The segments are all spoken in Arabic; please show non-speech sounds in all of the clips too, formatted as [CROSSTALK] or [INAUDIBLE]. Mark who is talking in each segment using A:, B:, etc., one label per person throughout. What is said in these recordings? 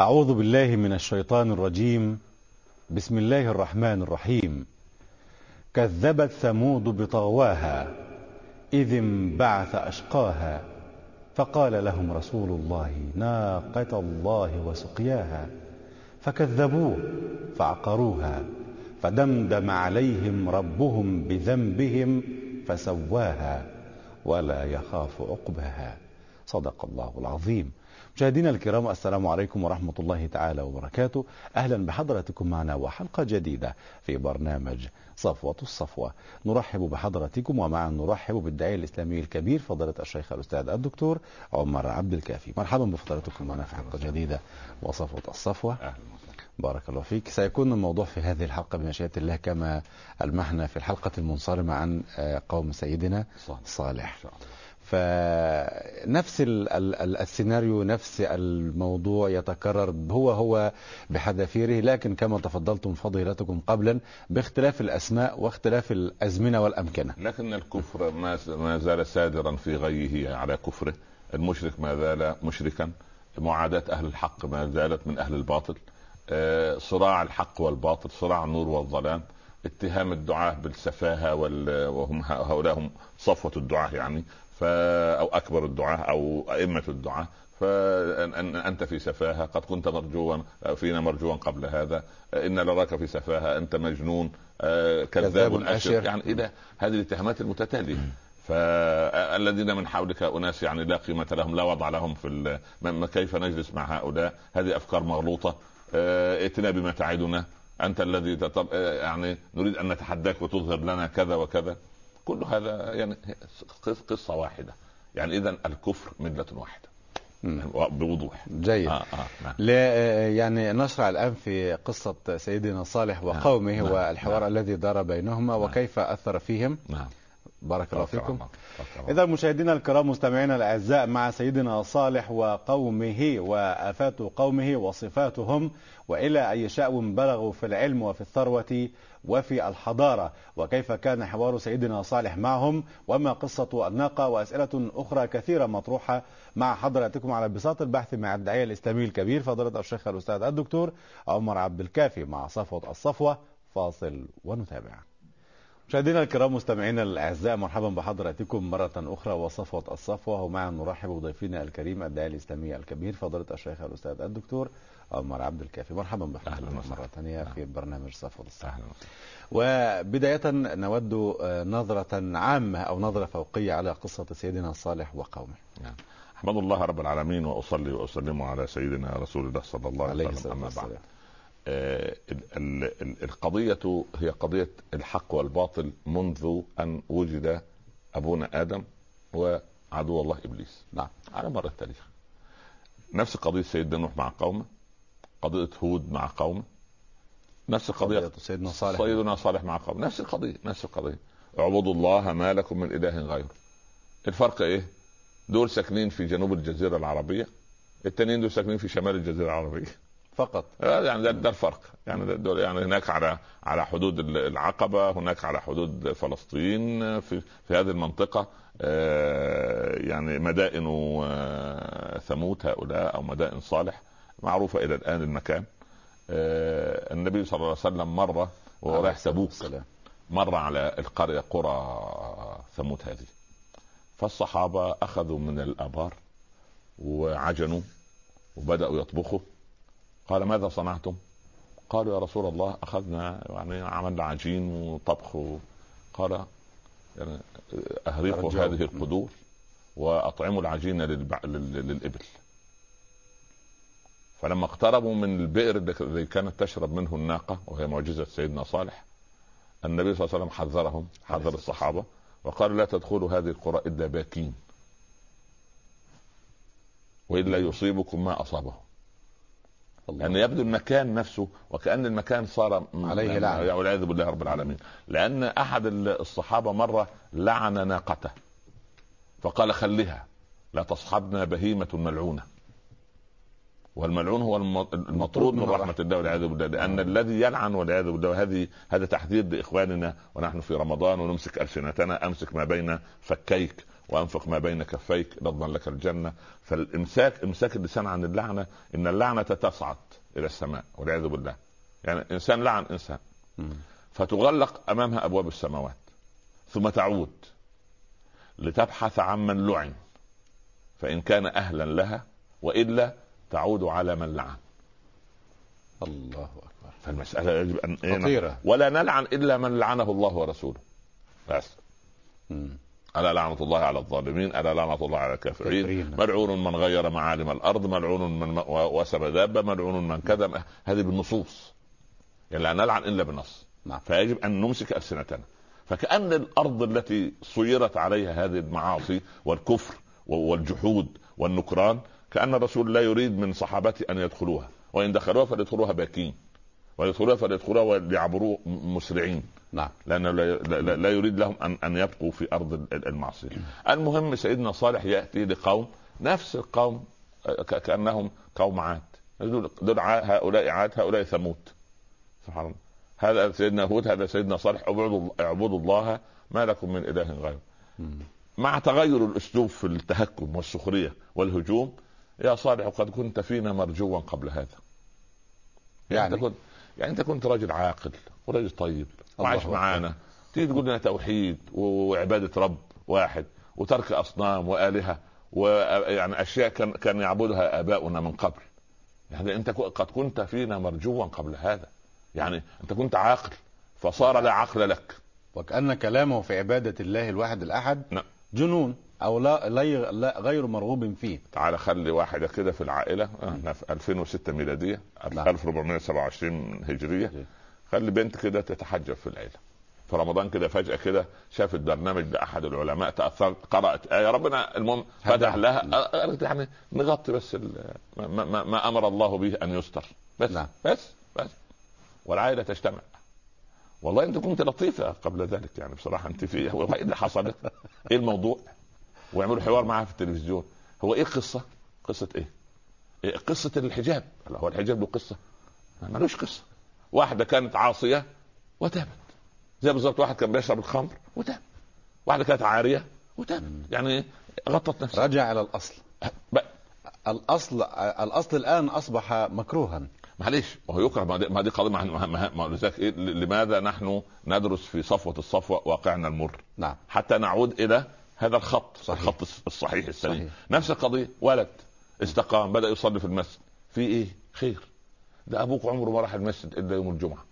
A: أعوذ بالله من الشيطان الرجيم. بسم الله الرحمن الرحيم. كذبت ثمود بطغواها إذ انبعث أشقاها فقال لهم رسول الله ناقة الله وسقياها فكذبوه فعقروها فدمدم عليهم ربهم بذنبهم فسواها ولا يخاف عقباها. صدق الله العظيم. مشاهدينا الكرام السلام عليكم ورحمة الله تعالى وبركاته. أهلا بحضراتكم معنا وحلقة جديدة في برنامج صفوة الصفوة. نرحب بحضراتكم ومعا نرحب بالداعية الإسلامي الكبير فضيلة الشيخ الأستاذ الدكتور عمر عبد الكافي. مرحبا بفضلاتكم معنا في حلقة جديدة وصفوة الصفوة.
B: أهلا
A: بارك الله فيك. سيكون الموضوع في هذه الحلقة بمشيئة الله كما ألمحنا في الحلقة المنصرمة عن قوم سيدنا صالح. فنفس ال ال السيناريو نفس الموضوع يتكرر هو هو بحذافيره. لكن كما تفضلتم فضيلتكم قبلا باختلاف الأسماء واختلاف الأزمنة والأمكنة.
B: لكن الكفر ما زال سادرا في غيه على كفره. المشرك ما زال مشركا. معاداة أهل الحق ما زالت من أهل الباطل. صراع الحق والباطل صراع النور والظلام. اتهام الدعاة بالسفاهة وهم هؤلاء هم صفوة الدعاة يعني. ف أو أكبر الدعاة أو أئمة الدعاة فانت في سفاهة قد كنت مرجوا فينا مرجوا قبل هذا إن نراك في سفاهة أنت مجنون كذاب أشر. يعني إلى هذه الاتهامات المتتالية. فالذين من حولك أناس يعني لا قيمة لهم لا وضع لهم في كيف نجلس مع هؤلاء؟ هذه أفكار مغلوطة. ائتنا بما تعدنا. أنت الذي. يعني نريد أن نتحداك وتظهر لنا كذا وكذا. كل هذا يعني قصة واحدة يعني إذا الكفر ملة واحدة بوضوح
A: جيد آه آه نعم. يعني نشرع الآن في قصة سيدنا صالح وقومه نعم. والحوار نعم. الذي دار بينهما نعم. وكيف أثر فيهم
B: نعم.
A: بارك الله فيكم. إذا مشاهدينا الكرام مستمعينا الأعزاء مع سيدنا صالح وقومه وآفات قومه وصفاتهم وإلى أي شأو بلغوا في العلم وفي الثروة وفي الحضارة وكيف كان حوار سيدنا صالح معهم وما قصة الناقة وأسئلة أخرى كثيرة مطروحة مع حضراتكم على بساط البحث مع الداعية الإسلامي الكبير فضيلة الشيخ الأستاذ الدكتور عمر عبد الكافي مع صفوة الصفوة فاصل ونتابع. مشاهدينا الكرام مستمعينا الأعزاء مرحبا بحضراتكم مرة أخرى وصفوة الصفوة. ومعا نرحب بضيفنا الكريم الداعي الإسلامي الكبير فضيلة الشيخ الأستاذ الدكتور عمر عبد الكافي. مرحبا بحضرتك مرة ثانية في برنامج صفوة الصفوة. وبداية نود نظرة عامة أو نظرة فوقية على قصة سيدنا صالح وقومه.
B: نعم. أحمد الله رب العالمين وأصلي وأسلم على سيدنا رسول الله صلى الله عليه وسلم. أما بعد. القضية هي قضية الحق والباطل منذ أن وجد أبونا آدم وعدو الله إبليس.
A: نعم
B: على مر التاريخ. نفس قضية سيدنا نوح مع قومه قضية هود مع قومه نفس القضية
A: سيدنا صالح.
B: سيدنا صالح مع قومه. نفس القضية نفس القضية. اعبدوا الله ما لكم من إله غيره. الفرق إيه؟ دول ساكنين في جنوب الجزيرة العربية التانيين دول ساكنين في شمال الجزيرة العربية.
A: فقط.
B: يعني ده, ده الفرق. يعني ده يعني هناك على على حدود العقبة هناك على حدود فلسطين في في هذه المنطقة. يعني مدائن ثمود هؤلاء أو مدائن صالح معروفة إلى الآن المكان. النبي صلى الله عليه وسلم مرة وهو رايح تبوك مر على القرية قرى ثمود هذه. فالصحابة أخذوا من الأبار وعجنوا وبدأوا يطبخوا. قال ماذا صنعتم؟ قالوا يا رسول الله أخذنا يعني عملنا عجين وطبخ قال يعني اهرقوا هذه القدور وأطعموا العجين. للإبل فلما اقتربوا من البئر الذي كانت تشرب منه الناقة وهي معجزة سيدنا صالح النبي صلى الله عليه وسلم حذرهم حذر الصحابة وقال لا تدخلوا هذه القرى إلا باكين وإلا يصيبكم ما أصابهم لأن يعني يبدو المكان نفسه وكأن المكان صار
A: عليه لعنة.
B: والعياذ بالله رب العالمين. لأن أحد الصحابة مرة لعن ناقته. فقال خلها لا تصحبنا بهيمة ملعونة. والملعون هو المطرود من رحمة الله والعياذ بالله. لأن الذي يلعن والعياذ بالله هذه هذا تحذير لإخواننا ونحن في رمضان ونمسك ألسنتنا أمسك ما بين فكيك وأنفق ما بين كفيك لضا لك الجنة. فالإمساك إمساك اللسان عن اللعنة إن اللعنة تصعد إلى السماء والعياذ بالله. يعني إنسان لعن إنسان. فتغلق أمامها أبواب السماوات. ثم تعود لتبحث عمن لعن. فإن كان أهلا لها وإلا تعود على من لعن.
A: الله أكبر.
B: فالمسألة يجب ان
A: خطيرة.
B: ولا نلعن إلا من لعنه الله ورسوله. بس. ألا لعنة الله على الظالمين ألا لعنة الله على الكافرين. ملعون من غير معالم الأرض ملعون من وسب دابة ملعون من كذا هذه بالنصوص. يعني لا نلعن إلا بالنص. نعم. فيجب أن نمسك ألسنتنا. فكأن الأرض التي صيرت عليها هذه المعاصي والكفر والجحود والنكران كأن الرسول لا يريد من صحابته أن يدخلوها. وإن دخلوها فليدخلوها باكين. ويدخلوها فليدخلوها وليعبروا مسرعين. نعم. لأنه لا, لا, لا يريد لهم ان أن يبقوا في أرض المعصية. المهم سيدنا صالح يأتي لقوم نفس القوم كأنهم قوم عاد. دول هؤلاء عاد هؤلاء ثمود. سبحان الله. هذا سيدنا هود هذا سيدنا صالح اعبدوا اعبدوا الله ما لكم من إله غيره. مع تغير الأسلوب في التهكم والسخرية والهجوم يا صالح قد كنت فينا مرجوا قبل هذا. يعني, يعني؟ انت كنت يعني أنت كنت راجل عاقل وراجل طيب. وعايش معانا تيجي تقول لنا توحيد وعبادة رب واحد وترك أصنام وآلهة ويعني أشياء كان كان يعبدها آباؤنا من قبل. يعني أنت قد كنت فينا مرجوا قبل هذا. يعني أنت كنت عاقل فصار لا عقل لك.
A: وكأن كلامه في عبادة الله الواحد الأحد نعم. جنون أو لا, لا غير مرغوب فيه.
B: تعال خلي واحدة كده في العائلة. إحنا في 2006 ميلادية نعم. 1427 هجرية. خلي بنت كده تتحجب في العيلة. في رمضان كده فجأة كده شافت برنامج لاحد العلماء تاثرت قرأت آية ربنا المهم فتح لها قالت يعني نغطي بس ما, ما, ما أمر الله به أن يستر. بس نعم. بس بس. والعائلة تجتمع. والله أنت كنت لطيفة قبل ذلك يعني بصراحة أنت في إيه اللي حصل؟ إيه الموضوع؟ ويعملوا حوار معها في التلفزيون. هو إيه القصة؟ قصة إيه, إيه قصة الحجاب؟ هو الحجاب له قصة؟ ملوش قصة. واحدة كانت عاصية وتابت. زي بالظبط واحد كان بيشرب الخمر وتاب واحدة كانت عارية وتابت. يعني غطت نفسها.
A: رجع إلى الأصل. ب... الأصل الأصل الآن أصبح مكروها.
B: معلش وهو يكره. ما دي قضية. ما إيه؟ لماذا نحن ندرس في صفوة الصفوة واقعنا المر؟ نعم. حتى نعود إلى هذا الخط صحيح. الخط الصحيح السليم. صحيح. نفس القضية. ولد استقام بدأ يصلي في المسجد. في إيه؟ خير. ده أبوك عمره ما راح المسجد إلا يوم الجمعة.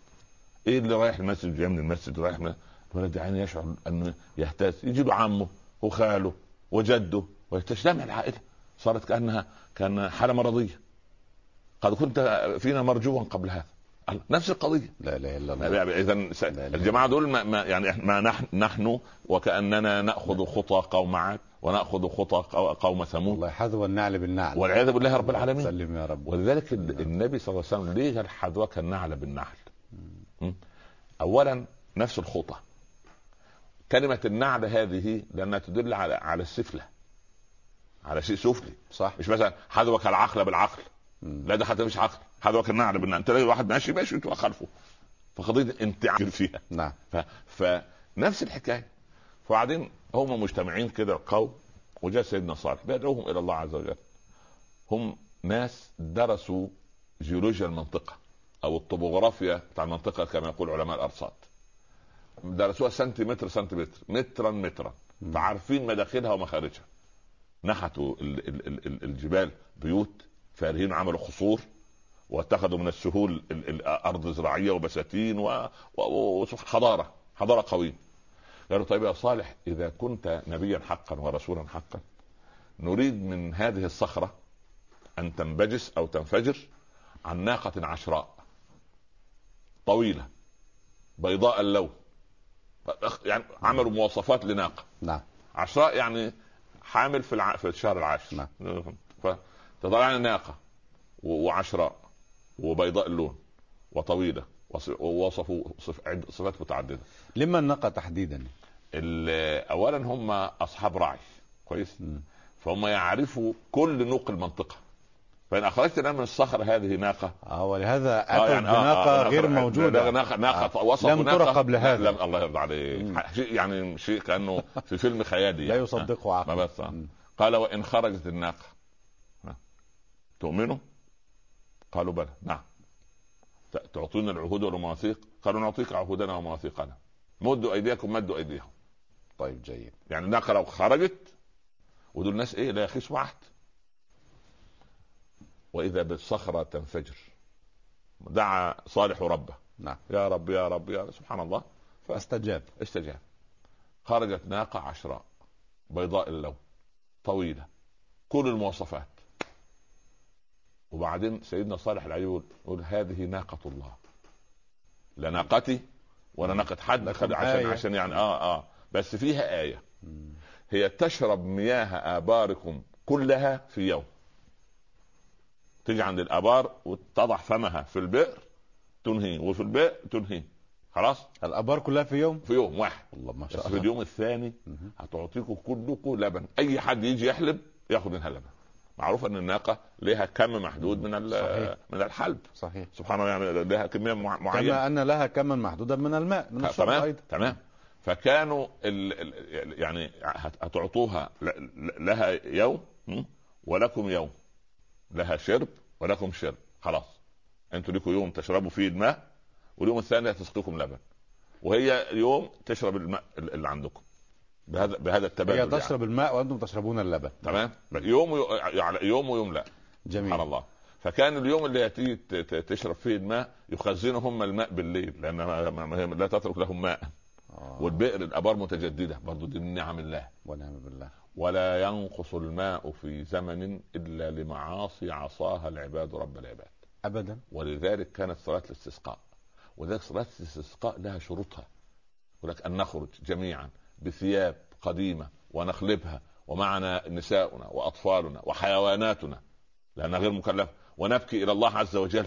B: إيه اللي رايح المسجد؟ جاي من المسجد رايح من الولد يعني يشعر انه يهتز يجي له عمه وخاله وجده وتجتمع العائلة. صارت كأنها كأن حالة مرضية. قد كنت فينا مرجوا قبل هذا. نفس القضية.
A: لا لا إلا الله.
B: اذا الجماعة دول ما, ما يعني ما نحن نحن وكأننا نأخذ خطى قوم عاد. ونأخذ خطى قوم ثمود.
A: الله حذو النعل بالنعل.
B: والعياذ بالله رب العالمين.
A: سلم يا رب.
B: ولذلك النبي صلى الله عليه وسلم ليه حذوك النعل بالنعل؟ اولا نفس الخطى. كلمة النعل هذه لأنها تدل على على السفلة. على شيء سفلي.
A: صح.
B: مش مثلا حذوك العقل بالعقل. لا ده حتى مش عقل. حذوك النعل بالنعل. أنت تلاقي واحد ماشي ماشي وانت خلفه فقضية انت فيها.
A: نعم.
B: فنفس الحكاية. وبعدين هم مجتمعين كده القوم وجاء سيدنا صالح بيدعوهم إلى الله عز وجل. هم ناس درسوا جيولوجيا المنطقة أو الطبوغرافيا بتاع المنطقة كما يقول علماء الأرصاد. درسوها سنتيمتر سنتيمتر مترا مترا. فعارفين مداخلها ومخارجها نحتوا الجبال بيوت فارهين عملوا خصور واتخذوا من السهول أرض زراعية وبساتين وحضارة حضارة قوية. قالوا طيب يا صالح إذا كنت نبيا حقا ورسولا حقا نريد من هذه الصخرة أن تنبجس أو تنفجر عن ناقة عشراء طويلة بيضاء اللون. يعني عملوا مواصفات لناقة.
A: نعم.
B: عشراء يعني حامل في الع... في الشهر العاشر. نعم. فتطلع ناقة وعشراء وبيضاء اللون وطويلة. ووصفوا صفات متعددة.
A: لما الناقه تحديدا؟
B: اولا هم أصحاب راعي كويس؟ م. فهم يعرفوا كل نوق المنطقة. فإن أخرجت الآن من الصخر هذه ناقة.
A: آه ولهذا اتوا آه يعني بناقه آه آه غير موجودة.
B: ناقة ناقة
A: آه. وسط لم ترى قبل هذا.
B: لم الله يرضى عليك. يعني شيء كأنه في فيلم خيالي
A: لا يصدقه عقل.
B: ما بس. قال وإن خرجت الناقة. تؤمنوا؟ قالوا بلى. نعم. تعطينا العهود والمواثيق؟ قالوا نعطيك عهودنا ومواثيقنا. مدوا أيديكم مدوا أيديهم.
A: طيب جيد.
B: يعني الناقه لو خرجت؟ ودول الناس إيه؟ لا يخيسوا عهد. وإذا بالصخرة تنفجر. دعا صالح ربه.
A: نعم.
B: يا رب يا رب يا رب. سبحان الله.
A: فاستجاب.
B: استجاب. خرجت ناقة عشراء بيضاء اللون طويلة. كل المواصفات. وبعدين سيدنا صالح العيون يقول هذه ناقة الله. لا ناقتي ولا ناقة حد عشان آية. عشان يعني آه آه. بس فيها آية. هي تشرب مياه آباركم كلها في يوم. تيجي عند الآبار وتضع فمها في البئر تنهي وفي البئر تنهي. خلاص؟
A: الآبار كلها في يوم؟
B: في يوم واحد.
A: الله ما شاء الله.
B: في اليوم الثاني هتعطيكم كلكم لبن. أي حد يجي يحلب ياخذ منها لبن. معروف أن الناقة لها كم محدود من صحيح. من الحلب.
A: صحيح.
B: سبحان الله يعني لها كمية معينة.
A: كما أن لها كما محدودا من الماء من الشرب
B: تمام أيضا. تمام. فكانوا ال ال يعني هتعطوها لها يوم ولكم يوم. لها شرب ولكم شرب. خلاص. أنتوا لكم يوم تشربوا فيه الماء واليوم الثاني هتسقيكم لبن. وهي يوم تشرب الماء اللي عندكم. بهذا بهذا التبادل
A: هي تشرب يعني. الماء وأنتم تشربون اللبن.
B: تمام؟ يوم. يعني يوم ويوم لا.
A: جميل.
B: سبحان الله. فكان اليوم اللي تيجي تشرب فيه الماء يخزنوا هم الماء بالليل لأن لا تترك لهم ماء. آه. والبئر الأبار متجددة برضه دي من نعم الله.
A: ونعم بالله.
B: ولا ينقص الماء في زمن إلا لمعاصي عصاها العباد رب العباد.
A: ابدا.
B: ولذلك كانت صلاة الاستسقاء. ولذلك صلاة الاستسقاء لها شروطها. ولك أن نخرج جميعا. بثياب قديمة ونخلبها ومعنا نساؤنا وأطفالنا وحيواناتنا لأنها غير مكلفة. ونبكي إلى الله عز وجل.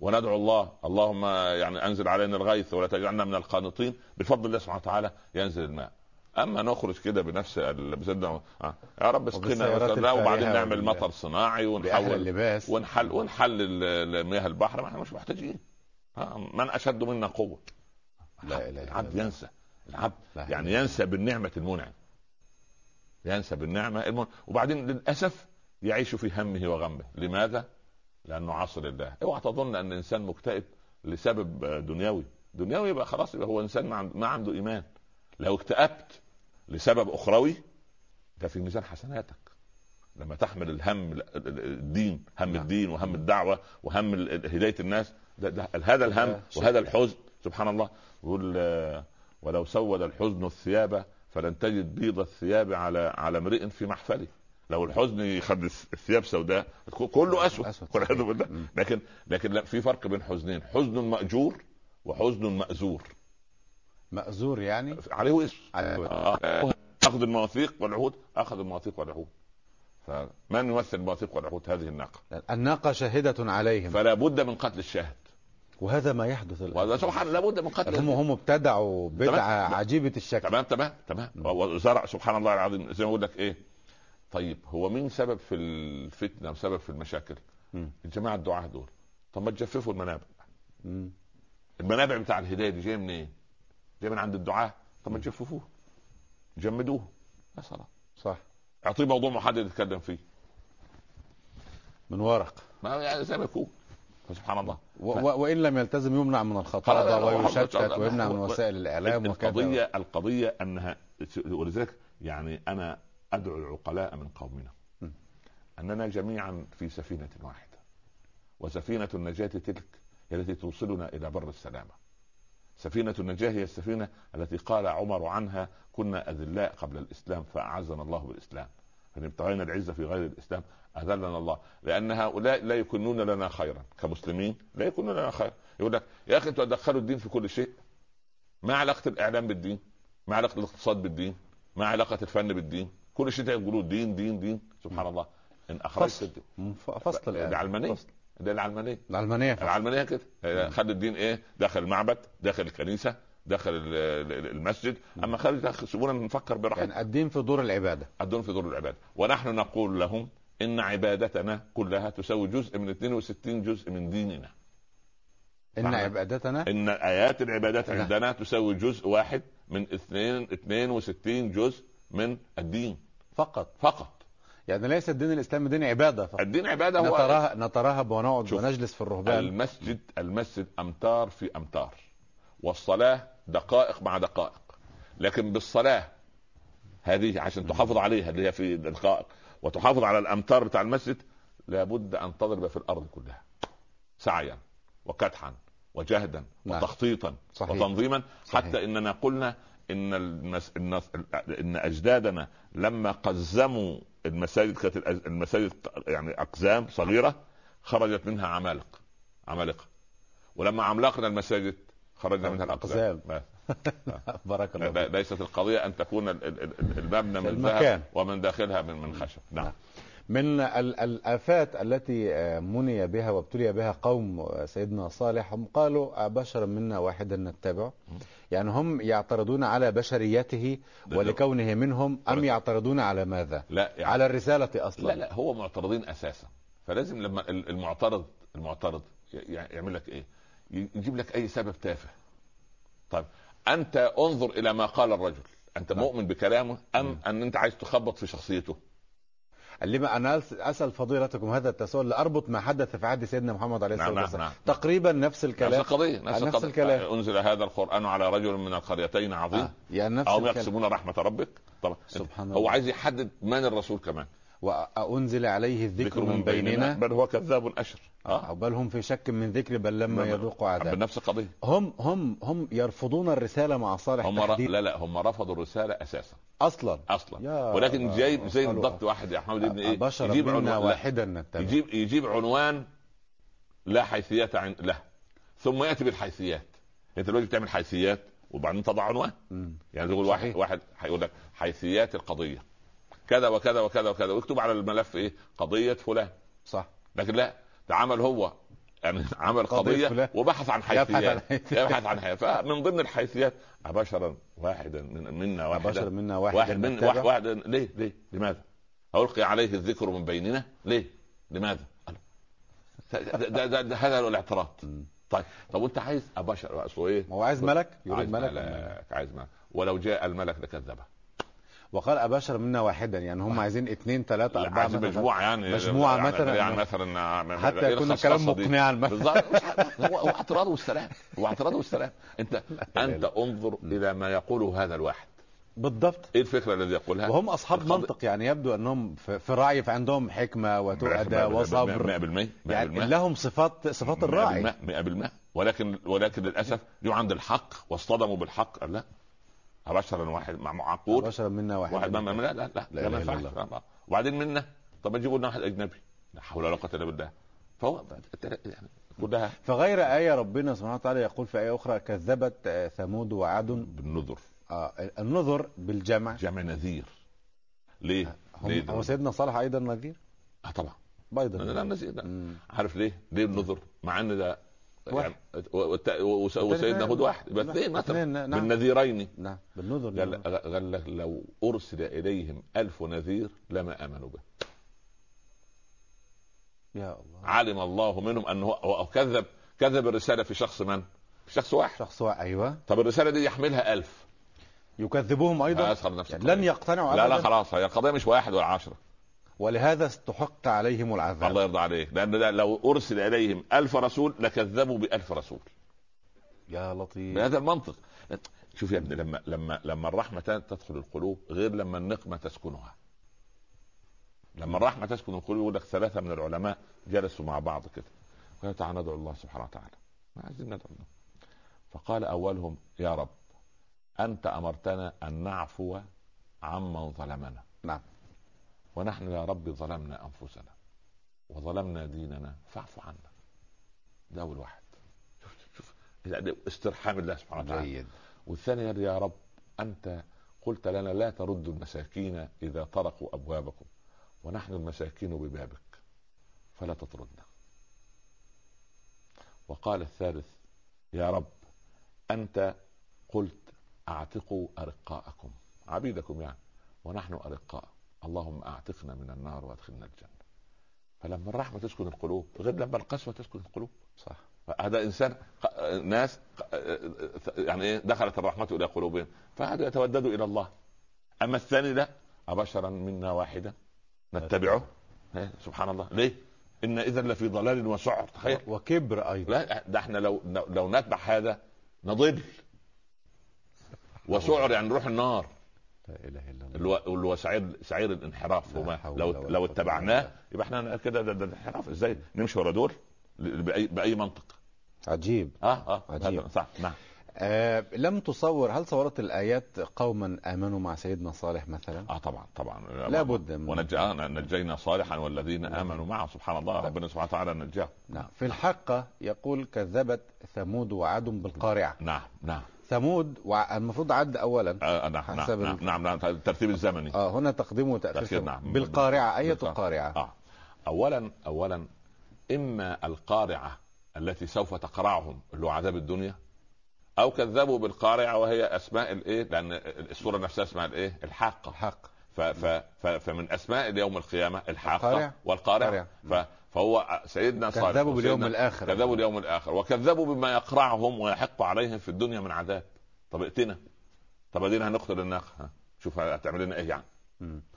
B: وندعو الله. اللهم يعني أنزل علينا الغيث ولا تجعلنا من القانطين. بفضل الله سبحانه وتعالى ينزل الماء. أما نخرج كده بنفس بزدنا آه. يا رب اسقنا وبعدين نعمل مطر صناعي ونحول
A: اللباس.
B: ونحل ونحل مياه البحر. ما إحنا مش محتاجين. من أشد منا قوة. لا إله إلا الله. ينسى. العبد يعني ينسى بالنعمة المنعم. ينسى بالنعمة المنعم. وبعدين للأسف يعيش في همه وغمه. لماذا؟ لأنه عصر الله. اوعى تظن أن الإنسان مكتئب لسبب دنيوي. دنيوي يبقى خلاص يبقى هو إنسان ما عنده إيمان. لو اكتئبت لسبب أخروي ده في ميزان حسناتك. لما تحمل الهم الدين هم نعم. الدين وهم الدعوة وهم هداية الناس ده ده هذا الهم وهذا الحزن. سبحان الله. يقول ولو سود الحزن الثياب فلن تجد بيض الثياب على على امرئ في محفله. لو الحزن يخد الثياب سوداء كله أسود. والعياذ بالله. لكن لكن لا في فرق بين حزنين. حزن مأجور وحزن مأزور.
A: مأزور يعني؟
B: عليه اسم. آه. أخذ المواثيق والعهود. أخذ المواثيق والعهود. فمن يمثل المواثيق والعهود؟ هذه الناقة.
A: الناقة شاهدة عليهم.
B: فلا بد من قتل الشاهد.
A: وهذا ما يحدث
B: الآن. وهذا سبحان لابد من قتل.
A: هم هم ابتدعوا بدعة عجيبة الشكل.
B: تمام تمام تمام. وزرع سبحان الله العظيم. زي ما أقول لك إيه. طيب هو مين سبب في الفتنة وسبب في المشاكل؟ الجماعة الدعاة دول. طب ما تجففوا المنابع م. المنابع بتاع الهداية دي جاية منين؟ إيه؟ جاية من عند الدعاة. طب ما تجففوه. جمدوه. يا صلاة
A: صح.
B: اعطيه موضوع محدد يتكلم فيه.
A: من ورق.
B: ما يعني زي ما يكون. سبحان الله.
A: و... وإن لم يلتزم يمنع من الخطابه ويشتت ويمنع من وسائل الإعلام
B: وكذا. القضية القضية انها ولذلك يعني أنا أدعو العقلاء من قومنا. أننا جميعا في سفينة واحدة. وسفينة النجاة تلك هي التي توصلنا إلى بر السلامة. سفينة النجاة هي السفينة التي قال عمر عنها كنا أذلاء قبل الإسلام فأعزنا الله بالإسلام. فإن ابتغينا العزة في غير الإسلام أذلنا الله. لأن هؤلاء لا يكونون لنا خيرا. كمسلمين لا يكونون لنا خيرا. يقول لك يا أخي أنتوا تدخلوا الدين في كل شيء؟ ما علاقة الإعلام بالدين؟ ما علاقة الاقتصاد بالدين؟ ما علاقة الفن بالدين؟ كل شيء يقولوا دين دين دين. سبحان الله. إن أخرجت
A: فصل. فصل
B: يعني. العلمانية. ده العلمانية.
A: العلمانية
B: العلمانية كده. خد الدين إيه؟ داخل المعبد داخل الكنيسة. داخل المسجد. أما خارج سيبونا نفكر براحتنا.
A: يعني الدين في دور العبادة.
B: الدين في دور العبادة. ونحن نقول لهم إن عبادتنا كلها تساوي جزء من 62 جزء من ديننا.
A: إن عبادتنا؟
B: إن آيات العبادات. عندنا تساوي جزء واحد من 2 62 جزء من الدين.
A: فقط.
B: فقط.
A: يعني ليس الدين الإسلامي دين عبادة فقط.
B: الدين عبادة هو
A: نتراها نتراهب ونقعد ونجلس في الرهبان.
B: المسجد المسجد أمتار في أمتار. والصلاة دقائق مع دقائق لكن بالصلاة هذه عشان تحافظ عليها اللي هي في دقائق وتحافظ على الأمتار بتاع المسجد لابد أن تضرب في الأرض كلها سعيا وكدحا وجهدا نعم. وتخطيطا صحيح. وتنظيما صحيح. حتى إننا قلنا إن المس... النس... إن أجدادنا لما قزموا المساجد كانت المساجد يعني أقزام صغيرة خرجت منها عمالقة عمالقة ولما عملقنا المساجد خرجنا منها الأقزام. [LAUGHS]
A: بارك الله
B: ليست القضية أن تكون المبنى من ذهب ومن داخلها من من خشب. نعم.
A: من الآفات التي آه، مني بها وابتلي بها قوم آه، سيدنا صالح هم قالوا بشرا منا واحدا نتبعه. يعني هم يعترضون على بشريته ولكونه منهم أم يعترضون على ماذا؟
B: لا
A: يعني على الرسالة أصلا.
B: لا لا هو معترضين أساسا. فلازم لما المعترض المعترض يعمل لك إيه؟ يجيب لك أي سبب تافه. طيب أنت انظر إلى ما قال الرجل. أنت نعم. مؤمن بكلامه أم أن أنت عايز تخبط في شخصيته؟
A: لما أنا أسأل فضيلتكم هذا التساؤل لأربط ما حدث في عهد سيدنا محمد عليه الصلاة نعم والسلام. نعم. نعم. تقريبا نفس الكلام.
B: نفس القضية نفس, نفس القضية. الكلام. أنزل هذا القرآن على رجل من القريتين عظيم. آه. يعني نفس أو يقسمون رحمة ربك. طبعا. سبحان الله. هو عايز يحدد من الرسول كمان.
A: وأنزل عليه الذكر من, بيننا
B: بل هو كذاب أشر
A: آه. بل هم في شك من ذكر بل لما يذوقوا عذاب.
B: بنفس القضية.
A: هم هم هم يرفضون الرسالة مع صالح
B: هم ر... لا لا هم رفضوا الرسالة أساسا.
A: أصلا.
B: أصلا. ولكن جاي زي بالضبط واحد يا حمد ابن إيه؟
A: يجيب عنوان. واحدا
B: يجيب يجيب عنوان لا حيثيات عن له. ثم يأتي بالحيثيات. أنت دلوقتي بتعمل حيثيات وبعدين تضع عنوان. يعني تقول واحد واحد هيقول لك حيثيات القضية. كذا وكذا وكذا وكذا ويكتب على الملف إيه؟ قضية فلان.
A: صح.
B: لكن لا ده عمل هو. يعني [LAUGHS] عمل قضية فلان. وبحث عن حيثيات. يبحث عن حيثيات. فمن ضمن الحيثيات أبشرا واحدا منا واحدا
A: أبشرا منا واحدا
B: واحد من واحد, واحد ليه؟ ليه؟ لماذا؟ ألقي عليه الذكر من بيننا؟ ليه؟ لماذا؟ ده, ده, ده, هذا الاعتراض. طيب. طب وأنت عايز أبشر؟ اصله إيه؟
A: هو عايز ملك؟
B: يريد ملك؟ عايز ملك. ولو جاء الملك لكذبه
A: وقال أبشر منا واحدا يعني هم عايزين اثنين ثلاثة أربعة
B: مثلا. مجموعة يعني
A: مجموعة يعني مثلا.
B: يعني مثلا
A: حتى يكون الكلام مقنعا
B: بالظبط. [LAUGHS] هو اعتراض والسلام هو اعتراض والسلام أنت أنت انظر إلى ما يقوله هذا الواحد.
A: بالضبط.
B: إيه الفكرة الذي يقولها؟
A: وهم أصحاب الخض... منطق يعني يبدو أنهم في الراعي فعندهم حكمة وتؤدى وصبر.
B: 100%
A: يعني لهم صفات صفات الراعي
B: 100% ولكن ولكن للأسف جو عند الحق واصطدموا بالحق لا؟ بشرا واحد مع معقول؟
A: بشرا منا واحد.
B: واحد منا لا لا لا, لا, ما ينفعش. وبعدين منا. طب اجيبوا لنا واحد أجنبي. لا حول ولا قوة إلا بالله. فهو يعني كلها
A: فغير آية ربنا سبحانه وتعالى يقول في آية أخرى كذبت ثمود وعاد
B: بالنذر.
A: آه النذر بالجمع.
B: جمع نذير. ليه؟
A: ليه؟ هو سيدنا صالح أيضا نذير؟
B: آه طبعا.
A: أيضا
B: لا نذير عارف ليه؟ ليه النذر؟ مع إن ده يعني وسيدنا هود واحد. يبقى اثنين مثلا. نعم. بالنذيرين
A: نعم. بالنذر
B: قال, قال لك لو أرسل إليهم ألف نذير لما آمنوا به.
A: يا الله.
B: علم الله منهم أنه هو كذب. كذب الرسالة في شخص من؟ في شخص واحد.
A: شخص واحد أيوه.
B: طب الرسالة دي يحملها ألف.
A: يكذبوهم أيضا؟
B: يعني
A: لن يقتنعوا
B: لا لا خلاص هي القضية مش واحد ولا عشرة.
A: ولهذا استحق عليهم العذاب.
B: الله يرضى عليك لأن لو أرسل إليهم ألف رسول لكذبوا بألف رسول.
A: يا لطيف.
B: بهذا المنطق. شوف يا ابني لما لما لما الرحمة تدخل القلوب غير لما النقمة تسكنها. لما الرحمة تسكن القلوب يقول لك ثلاثة من العلماء جلسوا مع بعض كده. قالوا تعالى ندعو الله سبحانه وتعالى. ما عايزين ندعو الله. فقال أولهم يا رب أنت أمرتنا أن نعفو عمن ظلمنا.
A: نعم.
B: ونحن يا رب ظلمنا أنفسنا وظلمنا ديننا فاعف عنا. ده أول واحد. شوف شوف استرحام الله سبحانه وتعالى. جيد. والثاني يا رب أنت قلت لنا لا تردوا المساكين إذا طرقوا أبوابكم ونحن المساكين ببابك فلا تطردنا. وقال الثالث يا رب أنت قلت أعتقوا أرقاءكم عبيدكم يعني ونحن أرقاء. اللهم أعتقنا من النار وأدخلنا الجنة. فلما الرحمة تسكن القلوب غير لما القسوة تسكن القلوب.
A: صح.
B: هذا إنسان ناس يعني إيه دخلت الرحمة إلى قلوبهم فهذا يتودد إلى الله. أما الثاني لا. أبشرا منا واحدا نتبعه. إيه، سبحان الله. ليه؟ إن اذا لفي ضلال وسعر. تخيل.
A: وكبر أيضا.
B: لا ده إحنا لو لو نتبع هذا نضل. وسعر يعني نروح النار.
A: لا إله إلا
B: الله. اللي هو سعير سعير الانحراف وما لو لو اتبعناه يبقى إحنا كده ده, ده انحراف. إزاي؟ نمشي ورا دول باي بأي منطق.
A: عجيب.
B: آه آه. عجيب.
A: صح نعم. آه لم تصور هل صورت الآيات قوما آمنوا مع سيدنا صالح مثلا؟
B: آه طبعا طبعا.
A: لابد من
B: ونجا نجينا صالحا والذين نعم. آمنوا معه. سبحان الله نعم. ربنا سبحانه وتعالى نجاه
A: نعم. في الحق يقول كذبت ثمود وعاد بالقارعة.
B: نعم نعم.
A: ثمود المفروض عد اولا.
B: آه نعم حسب نعم, نعم, نعم, نعم الترتيب الزمني.
A: آه هنا تقديم وتاخير نعم. بالقارعة اية القارعة؟
B: آه. اولا اولا إما القارعة التي سوف تقرعهم اللي هو عذاب الدنيا أو كذبوا بالقارعة وهي أسماء الإيه؟ لأن السوره نفسها اسمها الإيه؟ الحاقة.
A: الحق
B: ف ف ف فمن أسماء يوم القيامة الحاقة والقارعة. فهو سيدنا
A: صالح كذبوا باليوم الآخر.
B: كذبوا اليوم الآخر. وكذبوا بما يقرعهم ويحق عليهم في الدنيا من عذاب. طب ائتنا. طب ادينا هنقتل الناقة. شوف هتعمل لنا إيه يعني.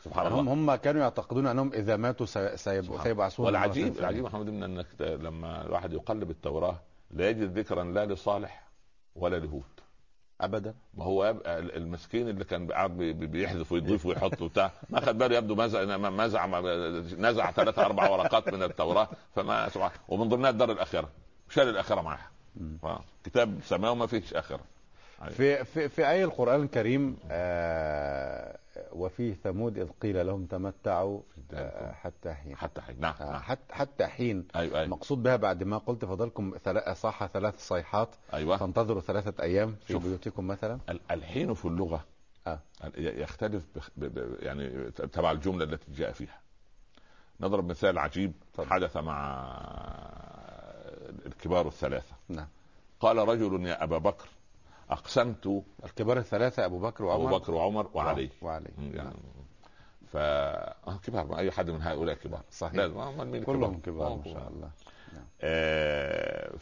A: سبحان الله. هم كانوا يعتقدون أنهم إذا ماتوا سيبعثون
B: والعجيب العجيب محمد إنك لما الواحد يقلب التوراة لا يجد ذكرا لا لصالح ولا لهود
A: ابدا.
B: ما هو المسكين اللي كان قاعد بيحذف ويضيف ويحط وبتاع. ما خد باله يبدو مزع مزع نزع ثلاث أربع ورقات من التوراة. فما ومن ضمنها الدار الاخره شال الاخره معها كتاب سماوي ما فيش اخره
A: في في في اي القرآن الكريم آه وفي ثمود إذ قيل لهم تمتعوا آه، حتى حين
B: حتى حين نعم,
A: آه، نعم. حتى حتى حين
B: أيوة أيوة.
A: مقصود بها بعد ما قلت فضلكم صح ثلاث صيحات
B: أيوة.
A: فانتظروا ثلاثة أيام في شوف. بيوتكم مثلا
B: الحين في اللغة آه. يختلف ب... ب... يعني تبع الجملة التي جاء فيها نضرب مثال عجيب طب. حدث مع الكبار الثلاثة
A: نعم
B: قال رجل يا أبا بكر أقسمت
A: الكبار الثلاثة أبو بكر وعمر.
B: أبو بكر وعمر وعلي.
A: وعلي.
B: يعني ف آه كبار أي حد من هؤلاء كبار.
A: صحيح لازم كلهم كبار. ما شاء الله. نعم. آه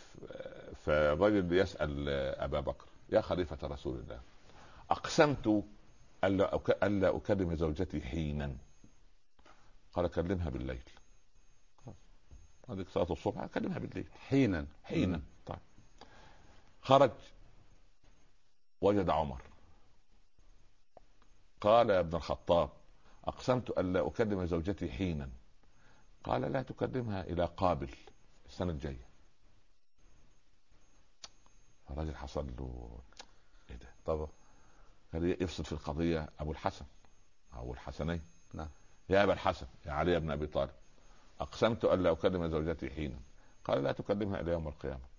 B: فالرجل يسال أبا بكر يا خليفة رسول الله أقسمت ألا ألا اكلم زوجتي حينا؟ قال كلمها بالليل. هذيك صلاة الصبح اكلمها بالليل.
A: حينا.
B: حينا. طيب. خرج وجد عمر. قال يا ابن الخطاب أقسمت ألا أكلم زوجتي حينا. قال لا تكلمها إلى قابل السنة الجاية. الراجل حصل له إيه ده؟
A: طبعا
B: قال يفصل في القضية أبو الحسن أو الحسنين.
A: نعم.
B: يا أبا الحسن يا علي بن أبي طالب أقسمت ألا أكلم زوجتي حينا. قال لا تكلمها إلى يوم القيامة.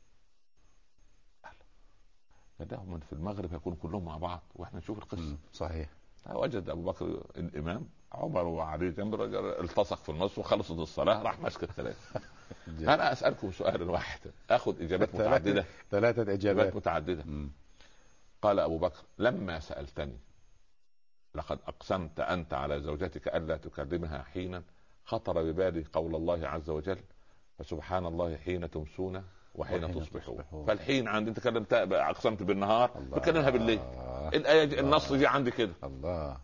B: فدهم في المغرب يكونوا كلهم مع بعض وإحنا نشوف القصة.
A: صحيح.
B: وجد أبو بكر الإمام عمر وعلي جنب التصق في النص وخلصت الصلاة راح ماسك الثلاثة. [LAUGHS] أنا أسألكم سؤال واحد آخذ إجابات متعددة.
A: ثلاثة إجابات
B: متعددة. مم. قال أبو بكر لما سألتني لقد أقسمت أنت على زوجتك ألا تكلمها حينا خطر ببالي قول الله عز وجل فسبحان الله حين تمسون وحين تصبحون فالحين عندي انت كلمت أقسمت بالنهار بكلمها بالليل. الايه النص جه عندي كده.
A: الله.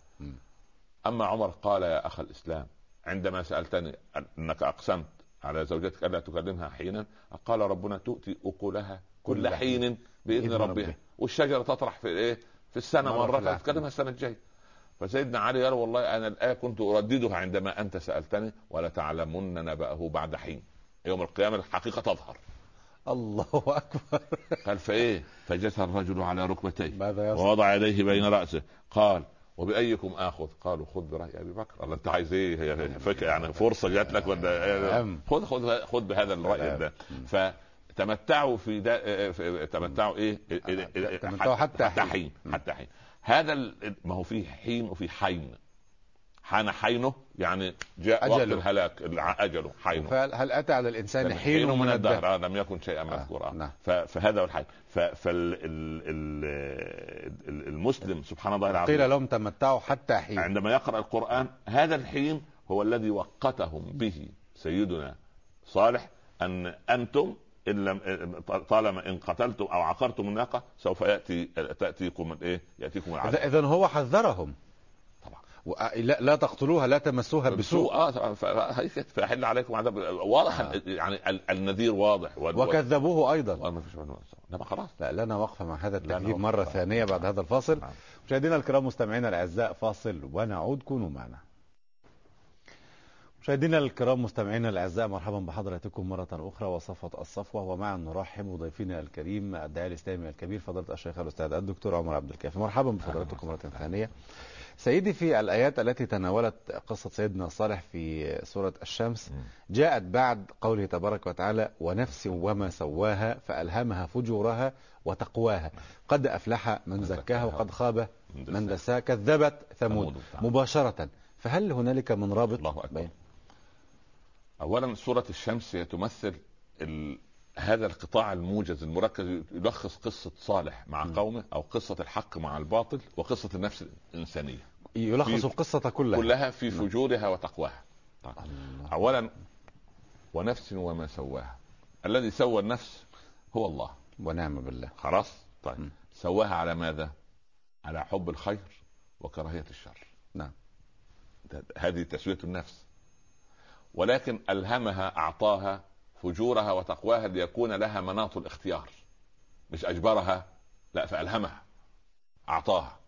B: أما عمر قال يا أخ الإسلام عندما سألتني أنك أقسمت على زوجتك ألا تكلمها حينا قال ربنا تؤتي أكلها كل حين بإذن ربها. والشجرة تطرح في إيه؟ في السنة مرة فتكلمها السنة الجاية. فسيدنا علي قال والله أنا الايه كنت أرددها عندما أنت سألتني ولتعلمن نبأه بعد حين. يوم القيامة الحقيقة تظهر.
A: الله أكبر.
B: قال فإيه؟ فجث الرجل على ركبتيه.
A: ماذا يصنع؟
B: ووضع يديه بين رأسه. قال وبأيكم آخذ؟ قالوا خذ برأي أبي بكر. الله أنت عايز إيه؟ هي فك يعني فرصة جات لك ولا خذ خذ خذ بهذا الرأي ده. فتمتعوا في, دا في تمتعوا إيه؟
A: تمتعوا حتى
B: حين. حتى حين. هذا ما هو فيه حين وفي حين. حان حينه يعني جاء أجله. وقت الهلاك أجله حينه
A: هل أتى على الإنسان حين من الدهر
B: لم يكن شيئا مذكورا آه. نعم. فهذا هو الحين فالمسلم سبحان الله
A: العظيم قيل لهم تمتعوا حتى حين
B: عندما يقرأ القرآن هذا الحين هو الذي وقتهم به سيدنا صالح أن أنتم إن لم طالما إن قتلتم أو عقرتم الناقة سوف ياتي تأتيكم الايه؟ يأتيكم العذاب.
A: إذا هو حذرهم لا, لا تقتلوها لا تمسوها بسوء.
B: آه فيحل عليكم عذاب. واضح آه. يعني النذير واضح.
A: وكذبوه أيضا.
B: ما فيش لا خلاص.
A: لا لنا وقفه مع هذا التكذيب مرة ثانية بعد هذا الفاصل. نعم. مشاهدينا الكرام مستمعينا الأعزاء فاصل ونعود. كونوا معنا. مشاهدينا الكرام مستمعينا الأعزاء مرحبا بحضراتكم مرة أخرى وصفه الصفوة. ومعا نرحب بضيفنا الكريم الداعي الإسلامي الكبير فضيلة الشيخ الأستاذ الدكتور عمر عبد الكافي. مرحبا بفضلاتكم مرة ثانية. سيدي في الآيات التي تناولت قصة سيدنا صالح في سورة الشمس جاءت بعد قوله تبارك وتعالى ونفس وما سواها فألهمها فجورها وتقواها قد أفلح من زكاها وقد خاب من دساها كذبت ثمود مباشرة فهل هنالك من رابط
B: الله أكبر. أولا سورة الشمس تمثل. هذا القطاع الموجز المركز يلخص قصة صالح مع قومه أو قصة الحق مع الباطل وقصة النفس الإنسانية.
A: يلخص القصة كلها.
B: كلها في فجورها وتقواها. طيب. أولا ونفس وما سواها. الذي سوى النفس هو الله.
A: ونعم بالله.
B: خلاص؟ طيب. م. سواها على ماذا؟ على حب الخير وكراهية الشر.
A: نعم.
B: هذه تسوية النفس. ولكن ألهمها أعطاها فجورها وتقواها ليكون لها مناط الاختيار. مش أجبرها لا فألهمها. أعطاها.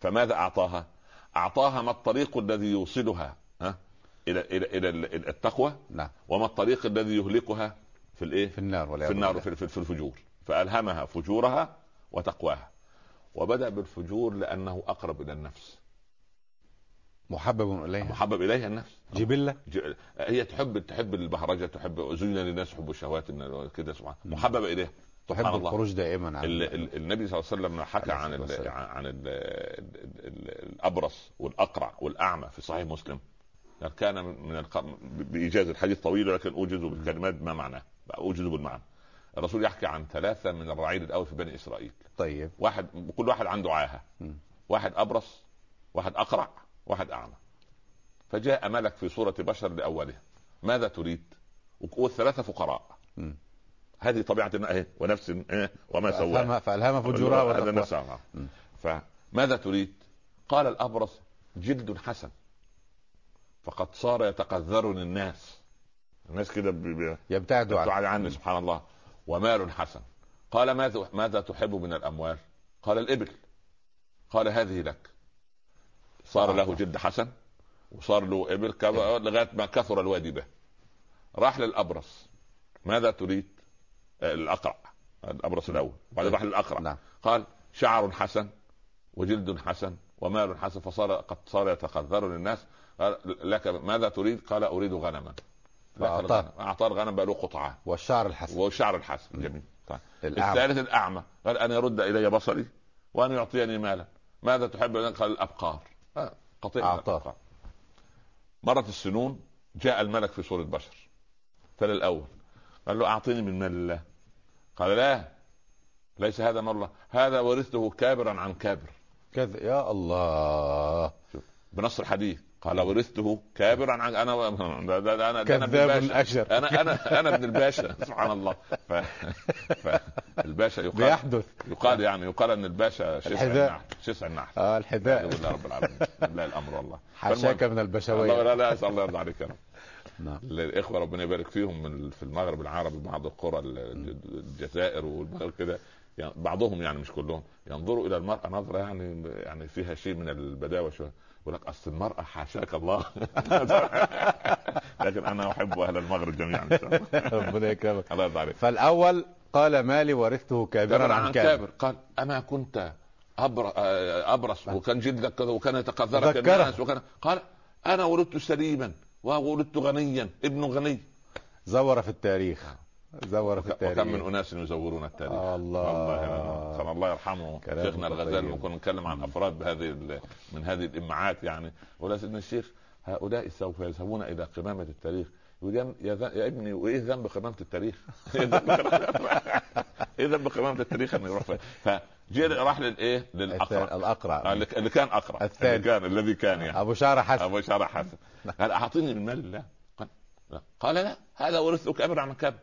B: فماذا أعطاها؟ أعطاها ما الطريق الذي يوصلها ها؟ إلى إلى إلى التقوى؟
A: نعم
B: وما الطريق الذي يهلكها؟ في الإيه؟
A: في النار
B: ولا في النار في, في الفجور. فألهمها فجورها وتقواها. وبدأ بالفجور لأنه أقرب إلى النفس.
A: محبب إليها.
B: محبب إليها النفس
A: جبلة.
B: ج... هي تحب تحب البهرجة تحب زين للناس حب الشهوات كده سبحان محببه إليها.
A: تحب الخروج دائما
B: عن ال... ال... النبي صلى الله عليه وسلم حكى عن ال... عن ال... ال... الأبرص والأقرع والأعمى في صحيح مسلم. كان من الق... بإيجاز الحديث طويل ولكن اوجز بالكلمات ما معناه. اوجز بالمعنى. الرسول يحكي عن ثلاثة من الرعيل الأول في بني إسرائيل.
A: طيب.
B: واحد كل واحد عنده عاهة. واحد أبرص واحد أقرع. واحد اعمى فجاء ملك في صورة بشر لأوله. ماذا تريد؟ والثلاثة فقراء. م. هذه طبيعة اهي ونفس إيه؟ وما سواها.
A: فجورها
B: وتقواها فماذا تريد؟ قال الأبرص جلد حسن. فقد صار يتقذرني الناس. الناس كده
A: يبتعدوا
B: عني سبحان الله. ومال حسن. قال ماذا ماذا تحب من الأموال؟ قال الإبل. قال هذه لك. صار له جد حسن وصار له ابل لغاية ما كثر الوادي به. راح للأبرص. ماذا تريد؟ آه، الأقرع الأبرص الأول. وبعدين راح للأقرع.
A: نعم.
B: قال شعر حسن وجلد حسن ومال حسن فصار قد صار يتقذر للناس. قال لك ماذا تريد؟ قال أريد غنما.
A: اعطاه
B: أعطاه الغنم بقى له قطعة.
A: والشعر الحسن.
B: والشعر الحسن جميل. طيب. الثالث الأعمى. قال أن يرد إلي بصري وأن يعطيني مالا. ماذا تحب؟ قال الأبقار. قطيع
A: أعطاه.
B: مرت السنون جاء الملك في صورة بشر. فلا الأول. قال له أعطيني من مال الله. قال لا ليس هذا مال الله. هذا ورثته كابرا عن كابر.
A: كذا يا الله.
B: بنص الحديث قال ورثته كابرا عن أنا
A: أنا كذاب اشر
B: أنا أنا أنا ابن الباشا. [LAUGHS] سبحان الله. ف... فالباشا يقال
A: بيحدث.
B: يقال يعني يقال أن الباشا شسع النحل. شسع النحل.
A: آه الحذاء.
B: لله رب العالمين. لله الأمر والله.
A: حاشاك من البشوية.
B: الله لا لا أسأل الله يرضى عليك يا رب. [LAUGHS] نعم. الاخوه ربنا يبارك فيهم من في المغرب العربي بعض القرى الجزائر والمغرب كده. يعني بعضهم يعني مش كلهم. ينظروا إلى المرأة نظرة يعني يعني فيها شيء من البداوة شوية. يقول لك أصل المرأة حاشاك الله. [LAUGHS] لكن أنا أحب أهل المغرب جميعا.
A: ربنا يكرمك.
B: الله يرضى عليك
A: فالأول قال مالي ورثته كابرا عن كابر.
B: قال اما كنت أبرص وكان جلدك كذا وكان يتقذرك الناس وكان قال أنا ولدت سليما وولدت غنيا ابن غني.
A: زور في التاريخ. زور في التاريخ.
B: وكم من أناس يزورون التاريخ.
A: الله.
B: الله الله يرحمه. شيخنا الغزالي كنا نتكلم عن أفراد بهذه من هذه الإمعات يعني. ولا سيدنا الشيخ هؤلاء سوف يذهبون إلى قمامة التاريخ. يقول يا, يا ابني وإيه ذنب قمامه التاريخ؟ [LAUGHS] إيه ذنب قمامه التاريخ انه يروح فجي راح للايه؟ للأقرع.
A: الأقرع.
B: اللي كان أقرع.
A: الثاني.
B: اللي كان الذي كان يعني.
A: أبو شعر حسن.
B: أبو شعر حسن. قال أعطيني من مال الله قال لا. قال لا. هذا ورثت كبر عن كبر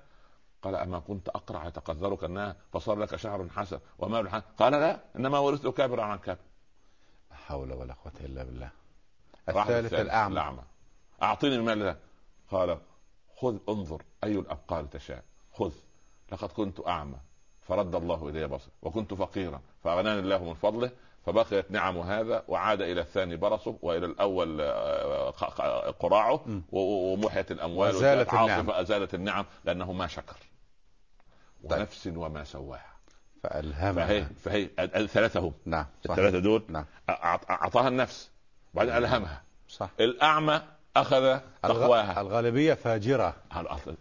B: قال أما كنت أقرع يتقذرك الناس فصار لك شعر حسن ومال حسن. قال لا إنما ورثت كبر عن كبر
A: لا حول ولا قوة إلا بالله.
B: الثالث الأعمى. الأعمى. أعطيني المال ده. قال خذ انظر أي الأبقال تشاء. خذ. لقد كنت أعمى. فرد الله إلي بصر وكنت فقيرا. فأغناني الله من فضله. فبقيت نعم هذا وعاد إلى الثاني برصه وإلى الأول آه، قراعه ومحيت الأموال
A: وزالت النعم.
B: ازالت النعم لأنه ما شكر. طيب. ونفس وما سواها.
A: فألهمها.
B: فهي فهي الثلاثه هم.
A: نعم
B: الثلاثة دول
A: نعم.
B: أعطاها النفس بعدين ألهمها.
A: صح.
B: الأعمى أخذ تقواها.
A: الغالبية فاجرة.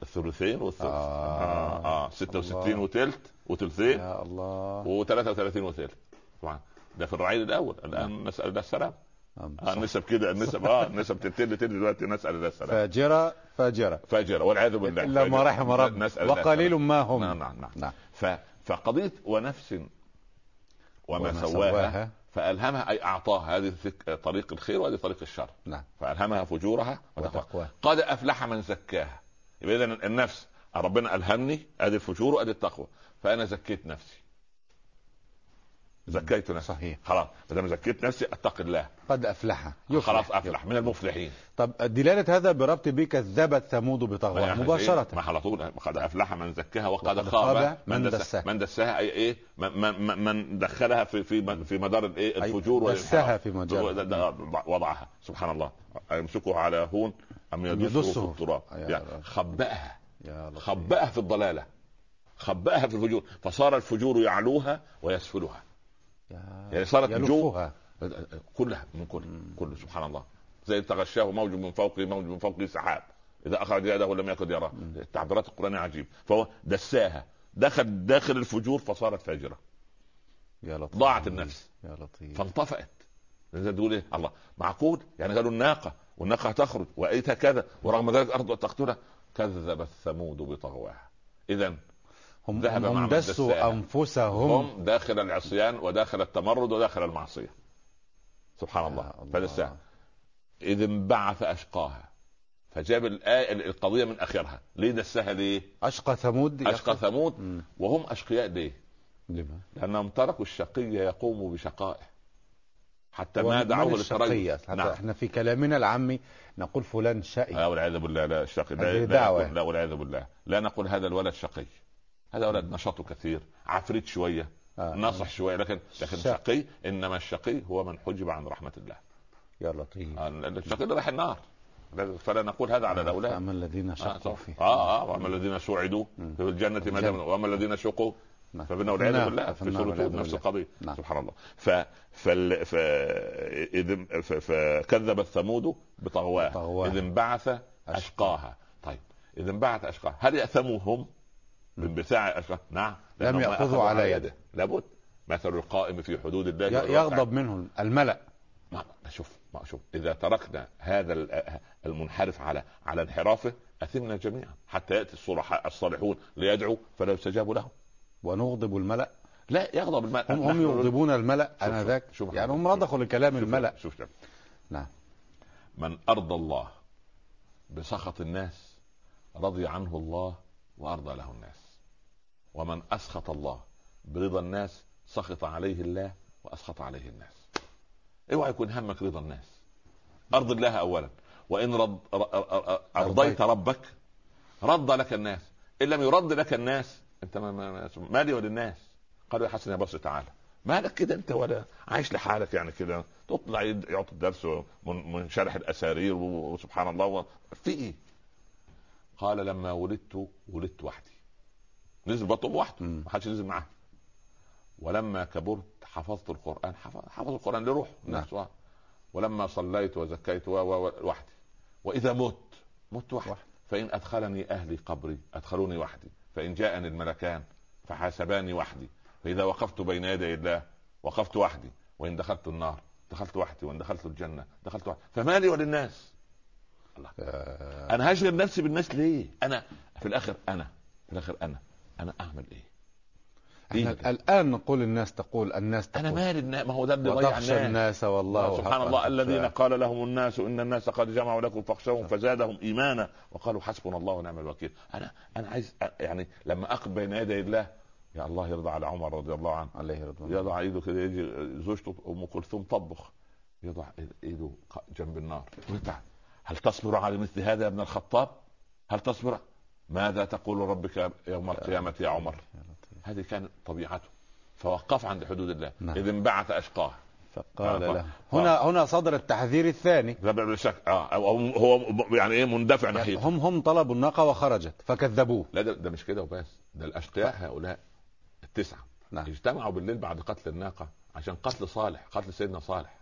B: الثلثين والثلث آه, آه. آه. 66 وثلث وثلثين
A: يا الله.
B: و33 وثلث. طبعا. ده في الرعيل الأول. الآن نسال الله السلام. آه النسب كده النسب آه النسب تبتدي تبتدي دلوقتي نسأل الله السلام
A: فاجرة فاجرة.
B: فاجرة والعياذ بالله.
A: إلا ما رحم رب. وقليل ما هم.
B: نعم نعم نعم, نعم. ف... فقضية ونفس وما, وما سواها, سواها. فألهمها أي أعطاها هذه طريق الخير وهذه طريق الشر.
A: نعم.
B: فألهمها فجورها
A: وتقواها
B: قد أفلح من زكاها. يبقى اذا النفس ربنا ألهمني ادي الفجور وادي التقوى. فأنا زكيت نفسي. زكيت نفسي
A: صحيح.
B: خلاص ما دام زكيت نفسي اتقي الله.
A: قد أفلح.
B: خلاص أفلح. من المفلحين.
A: طب دلالة هذا بربط به كذبت ثمود بطغواها مباشرة.
B: ما على طول. قد أفلح من زكاها وقد خاب. من دساها من دساها أي إيه؟ من, من دخلها في في في مدار الايه الفجور
A: دسها في مجال.
B: وضعها. سبحان الله. يمسكه على هون أم يدسه في التراب. يعني خبأها. خبأها في الضلالة. خبأها في الفجور. فصار الفجور يعلوها ويسفلها. يعني صارت
A: نجوم
B: كلها من كل كل سبحان الله. زي تغشاه موج من فوقه موج من فوقه سحاب. إذا أخرج يده لم يكد يراه. التعبيرات القرانيه عجيب. فهو دساها. دخل داخل الفجور فصارت فاجرة.
A: يا لطيف.
B: ضاعت النفس.
A: يا لطيف.
B: فانطفأت. تقول إيه؟ الله. معقول؟ يعني قالوا الناقة والناقة تخرج وأيتها كذا ورغم ذلك أرض تقتلها. كذبت ثمود بطغواها. اذا
A: هم ذهب هم دسوا أنفسهم.
B: هم داخل العصيان وداخل التمرد وداخل المعصية. سبحان الله, الله. فلسه إذ انبعث أشقاها. فجاب الآية القضية من آخرها. ليه دسها ليه؟
A: أشقى ثمود
B: أشقى ثمود. وهم أشقياء ليه؟
A: لما؟
B: لأنهم تركوا الشقي يقوم بشقائه. حتى ما دعوه
A: حتى نعم. إحنا في كلامنا العامي نقول فلان شقي.
B: لا والعياذ بالله. لا الشقي. لا, لا, لا والعياذ بالله. لا نقول هذا الولد شقي. هذا ولد نشاطه كثير عفريت شوية آه. ناصح شوية لكن لكن شقي إنما الشقي هو من حجب عن رحمة الله.
A: يا لطيف.
B: آه الشقي راح النار. فلا نقول هذا على الأولاد.
A: اما الذين شقوا
B: فيه آه آه وأما الذين سوعدوا في الجنة ما وأما الذين شقوا نعم. فبنا والعياذ نعم. بالله في سوره نفس القضية. نعم. سبحان الله. ف فال... ف... إذ... ف... فكذبت ثمود بطغواها. إذ انبعث أشقاها. طيب اذا انبعث أشقاها. هل ياثموا هم بانبثاع نعم.
A: لم ياخذوا على يده.
B: لابد. مثل القائم في حدود الله
A: يغضب منه الملأ.
B: ما شوف ما شوف. إذا تركنا هذا المنحرف على على انحرافه أثمنا جميعا. حتى يأتي الصلحاء الصالحون ليدعوا فلا يستجاب لهم.
A: ونغضب الملأ.
B: لا يغضب الملأ.
A: هم, هم يغضبون الملأ. أنا ذاك يعني هم رضخوا لكلام الملأ.
B: شوف شوف.
A: نعم.
B: من أرضى الله بسخط الناس رضي عنه الله وأرضى له الناس. ومن أسخط الله برضا الناس سخط عليه الله وأسخط عليه الناس. اوعى يكون همك رضا الناس. أرض الله اولا. وإن رض أرضيت ربك رد لك الناس. إن لم يرد لك الناس أنت مالي وللناس قالوا يا حسن يا بصر تعالى مالك كده أنت ولا عايش لحالك يعني كده. تطلع يعطي الدرس من شرح الأسارير وسبحان الله. في إيه؟ قال لما ولدت ولدت وحدي. نزل بطن وحده ما حدش نزل معاه. ولما كبرت حفظت القرآن حفظ القرآن لروح نفسه نعم. ولما صليت وزكيت وحدي وإذا مت مت وحدي فإن أدخلني أهلي قبري أدخلوني وحدي. فإن جاءني الملكان فحاسباني وحدي. فإذا وقفت بين يدي الله وقفت وحدي. وإن دخلت النار دخلت وحدي. وإن دخلت الجنة دخلت وحدي. فمالي وللناس الله. آه. أنا هشغل نفسي بالناس ليه؟ أنا في الآخر أنا في الآخر أنا. أنا أعمل إيه؟
A: إحنا الآن نقول الناس تقول الناس تقول
B: أنا مالي ما هو ده اللي ضيع
A: الناس. الناس والله
B: سبحان الله الذين قال لهم الناس إن الناس قد جمعوا لكم فاخشوهم فزادهم إيمانا وقالوا حسبنا الله ونعم الوكيل. أنا أنا عايز يعني لما أقف بين يدي الله يا الله يرضى على عمر رضي الله عنه.
A: عليه رضوان
B: يضع إيده كده يجي زوجته أم كلثوم طبخ يضع إيده جنب النار. هل تصبر على مثل هذا يا ابن الخطاب؟ هل تصبر؟ ماذا تقول ربك يوم القيامة يا عمر؟ هذه كانت طبيعته. فوقف عند حدود الله. نعم. إذ انبعث أشقاه.
A: فقال له. هنا هنا صدر التحذير الثاني.
B: لا بلا شك. آه هو يعني إيه مندفع
A: يعني ناحيته. هم هم طلبوا الناقة وخرجت فكذبوه.
B: لا ده, ده مش كده وبس. ده الأشقياء هؤلاء التسعة. نعم. اجتمعوا بالليل بعد قتل الناقة عشان قتل صالح قتل سيدنا صالح.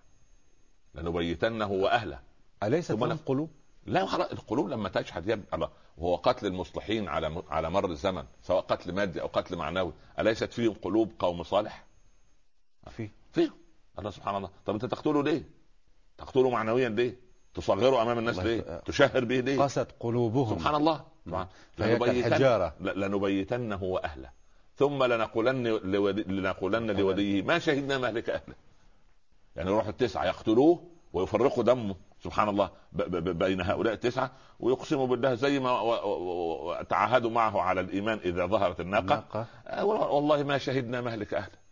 B: لنبيتنه وأهله.
A: أليست لهم قلوب؟
B: لا خلاص القلوب لما يا الله وهو قتل المصلحين على على مر الزمن سواء قتل مادي أو قتل معنوي أليست فيهم قلوب قوم صالح؟
A: في
B: فيهم الله سبحان الله طب أنت تقتله ليه؟ تقتله معنويا ليه؟ تصغره أمام الناس ليه؟ تشهر به ليه؟
A: قست قلوبهم
B: سبحان الله
A: لنبيتن
B: لنبيتنه وأهله ثم لنقولن. لنقولن لوليه ما شهدنا مهلك أهله يعني يروحوا التسعة يقتلوه ويفرقوا دمه سبحان الله بين هؤلاء التسعة ويقسموا بالله زي ما تعاهدوا معه على الإيمان إذا ظهرت الناقة. آه، والله ما شهدنا مهلك اهله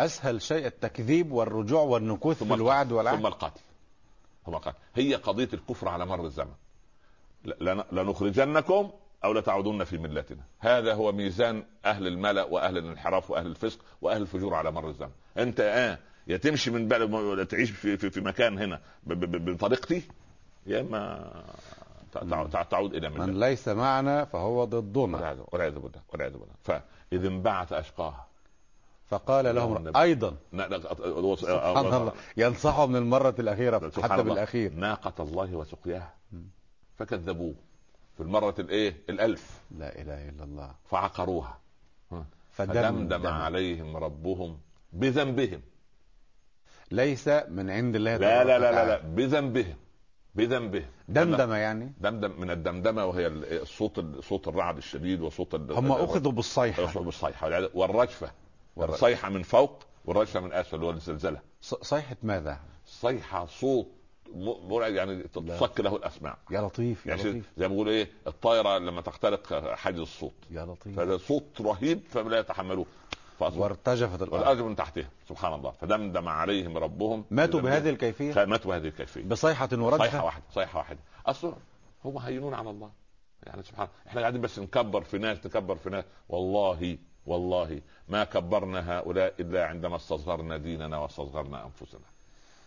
A: أسهل شيء التكذيب والرجوع والنكوث في الوعد والعهد.
B: ثم القتل. ثم القتل. هي قضية الكفر على مر الزمن. لنخرجنكم أو لتعودن في ملتنا. هذا هو ميزان أهل الملأ وأهل الانحراف وأهل الفسق وأهل الفجور على مر الزمن. أنت آه يا تمشي من بلد تعيش في, في, في مكان هنا بطريقتي يا اما تعود إلى
A: ملة. من ليس معنا فهو ضدنا.
B: والعياذ بالله والعياذ بالله. فاذ انبعث اشقاها
A: فقال لهم أيضا. سبحان الله. ينصحه من المرة الأخيرة حتى بالاخير
B: ناقة الله وسقياها فكذبوه. في المرة الايه؟ الألف
A: لا إله إلا الله.
B: فعقروها. فدمدم عليهم ربهم بذنبهم.
A: ليس من عند الله
B: لا لا لا لا, لا. بذنبهم. بذنبهم.
A: دمدمة يعني؟
B: دمدم من الدمدمة وهي الصوت صوت الرعد الشديد وصوت
A: هم أخذوا بالصيحة.
B: بالصيحة. والرجفة. الصيحه من فوق والرجفة من أسفل والزلزلة.
A: صيحة ماذا؟
B: صيحة صوت مرعب. يعني تصك له الأسماع.
A: يا لطيف يا
B: يعني
A: لطيف.
B: زي ما بيقولوا إيه الطائره لما تخترق حاجز الصوت.
A: يا لطيف.
B: فهذا صوت رهيب فلا يتحملوه.
A: وارتجفت
B: الأرض. والأرض من تحتهم سبحان الله. فدمدم عليهم ربهم.
A: ماتوا بهذه الكيفية؟
B: ماتوا بهذه الكيفية.
A: بصيحة ورجفه
B: صيحة واحدة صيحة واحدة. أصلا هم هينون على الله. يعني سبحان إحنا قاعدين بس نكبر في ناس نكبر في ناس. والله والله ما كبرنا هؤلاء إلا عندما استصغرنا ديننا واستصغرنا أنفسنا.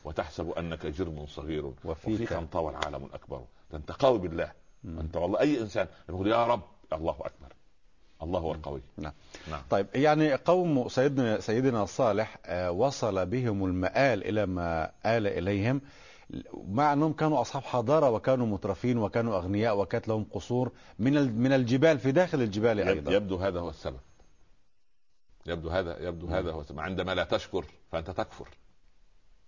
B: وتحسب أنك جرم صغير. وفيك, وفيك انطوى العالم الأكبر. انت قوي بالله. أنت والله أي إنسان يقول يا رب الله أكبر. الله هو القوي.
A: نعم. نعم. طيب يعني قوم سيدنا سيدنا صالح آه، وصل بهم المآل إلى ما آل إليهم. مع أنهم كانوا أصحاب حضارة وكانوا مترفين وكانوا أغنياء وكانت لهم قصور من من الجبال في داخل الجبال أيضا.
B: يبدو هذا هو السبب. يبدو هذا يبدو. هذا هو السبب. عندما لا تشكر فأنت تكفر.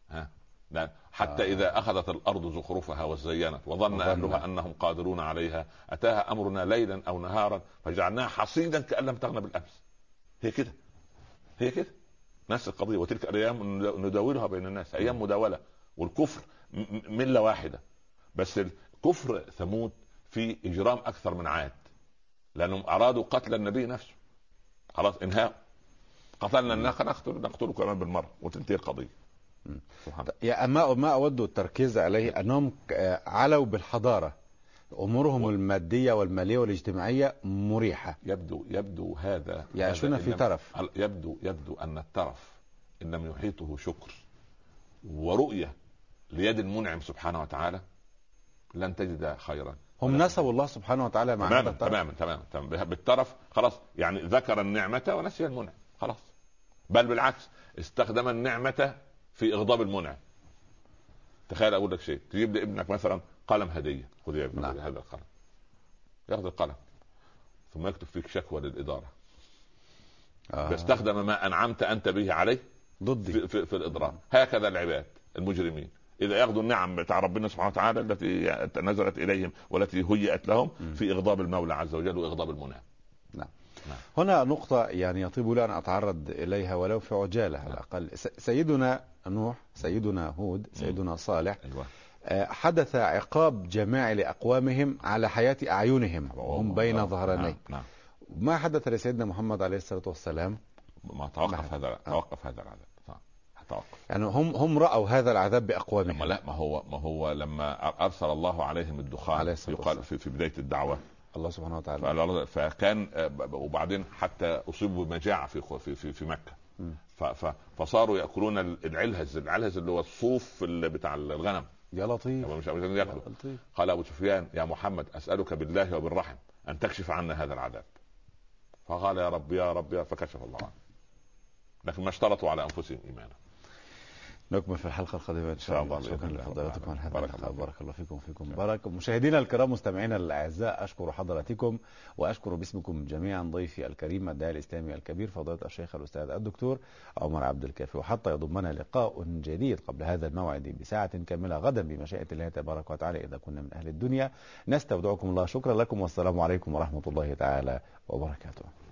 B: ها؟ نعم. حتى آه. إذا أخذت الأرض زخرفها وزينت وظن أهلها أنهم قادرون عليها أتاها أمرنا ليلا أو نهارا فجعلناها حصيدا كأن لم تغن بالأمس. هي كده. هي كده. نفس القضية. وتلك الأيام نداولها بين الناس. أيام مداولة. والكفر ملة واحدة. بس الكفر ثمود في إجرام أكثر من عاد. لأنهم أرادوا قتل النبي نفسه. خلاص انهاء. قتلنا الناقة نقتل نقتله كمان بالمرة. وتنتهي القضية.
A: يا ما ما أود التركيز عليه أنهم علوا بالحضارة. أمورهم المادية والمالية والاجتماعية مريحة.
B: يبدو يبدو هذا
A: يعيشون في ترف
B: يبدو يبدو أن الترف ان لم يحيطه شكر ورؤية ليد المنعم سبحانه وتعالى لن تجد خيرا.
A: هم نسبوا الله سبحانه وتعالى مع
B: تماما تماما تماما بالترف خلاص يعني ذكر النعمة ونسي المنعم خلاص. بل بالعكس استخدم النعمة في إغضاب المنعم تخيل أقول لك شيء. تجيب لابنك مثلا قلم هدية. خذ يا ابني نعم. هذا القلم. ياخذ القلم. ثم يكتب فيك شكوى للإدارة. آه. فاستخدم ما أنعمت أنت به عليه
A: ضدي.
B: في, في, في الاضرار هكذا العباد المجرمين. إذا ياخذوا النعم بتاع ربنا سبحانه وتعالى التي نزلت إليهم والتي هيئت لهم م. في إغضاب المولى عز وجل وإغضاب المنعم
A: نعم. نعم. هنا نقطة يعني يطيب لي أن أتعرض إليها ولو في عجالة على الأقل. سيدنا نوح سيدنا هود سيدنا صالح. أيوة. حدث عقاب جماعي لأقوامهم على حياة أعينهم وهم بين ظهراني. نعم. نعم. ما حدث لسيدنا محمد عليه الصلاة والسلام؟
B: ما توقف هذا توقف هذا العذاب.
A: توقف. يعني هم هم رأوا هذا العذاب بأقوامهم.
B: لا ما هو ما هو لما أرسل الله عليهم الدخان عليه يقال في, في بداية الدعوة.
A: الله سبحانه وتعالى.
B: فكان وبعدين حتى أصيبوا بمجاعة في في في, في مكة. فصاروا يأكلون العلهز العلهز اللي هو الصوف بتاع الغنم.
A: يا لطيف.
B: مش ياكلوا. قال أبو سفيان يا محمد أسألك بالله وبالرحم أن تكشف عنا هذا العذاب. فقال يا رب يا رب يا فكشف الله عنه. لكن ما اشترطوا على أنفسهم إيمانا.
A: نكمل في الحلقة القادمة إن شاء الله. شكرا لفضيلتكم على هذا اللقاء بارك الله فيكم فيكم بارك مشاهدينا الكرام مستمعينا الأعزاء أشكر حضراتكم وأشكر باسمكم جميعا ضيفي الكريم الداعي الإسلامي الكبير فضيلة الشيخ الأستاذ الدكتور عمر عبد الكافي. وحتى يضمنا لقاء جديد قبل هذا الموعد بساعة كاملة غدا بمشيئة الله تبارك وتعالى إذا كنا من أهل الدنيا. نستودعكم الله. شكرا لكم والسلام عليكم ورحمة الله تعالى وبركاته.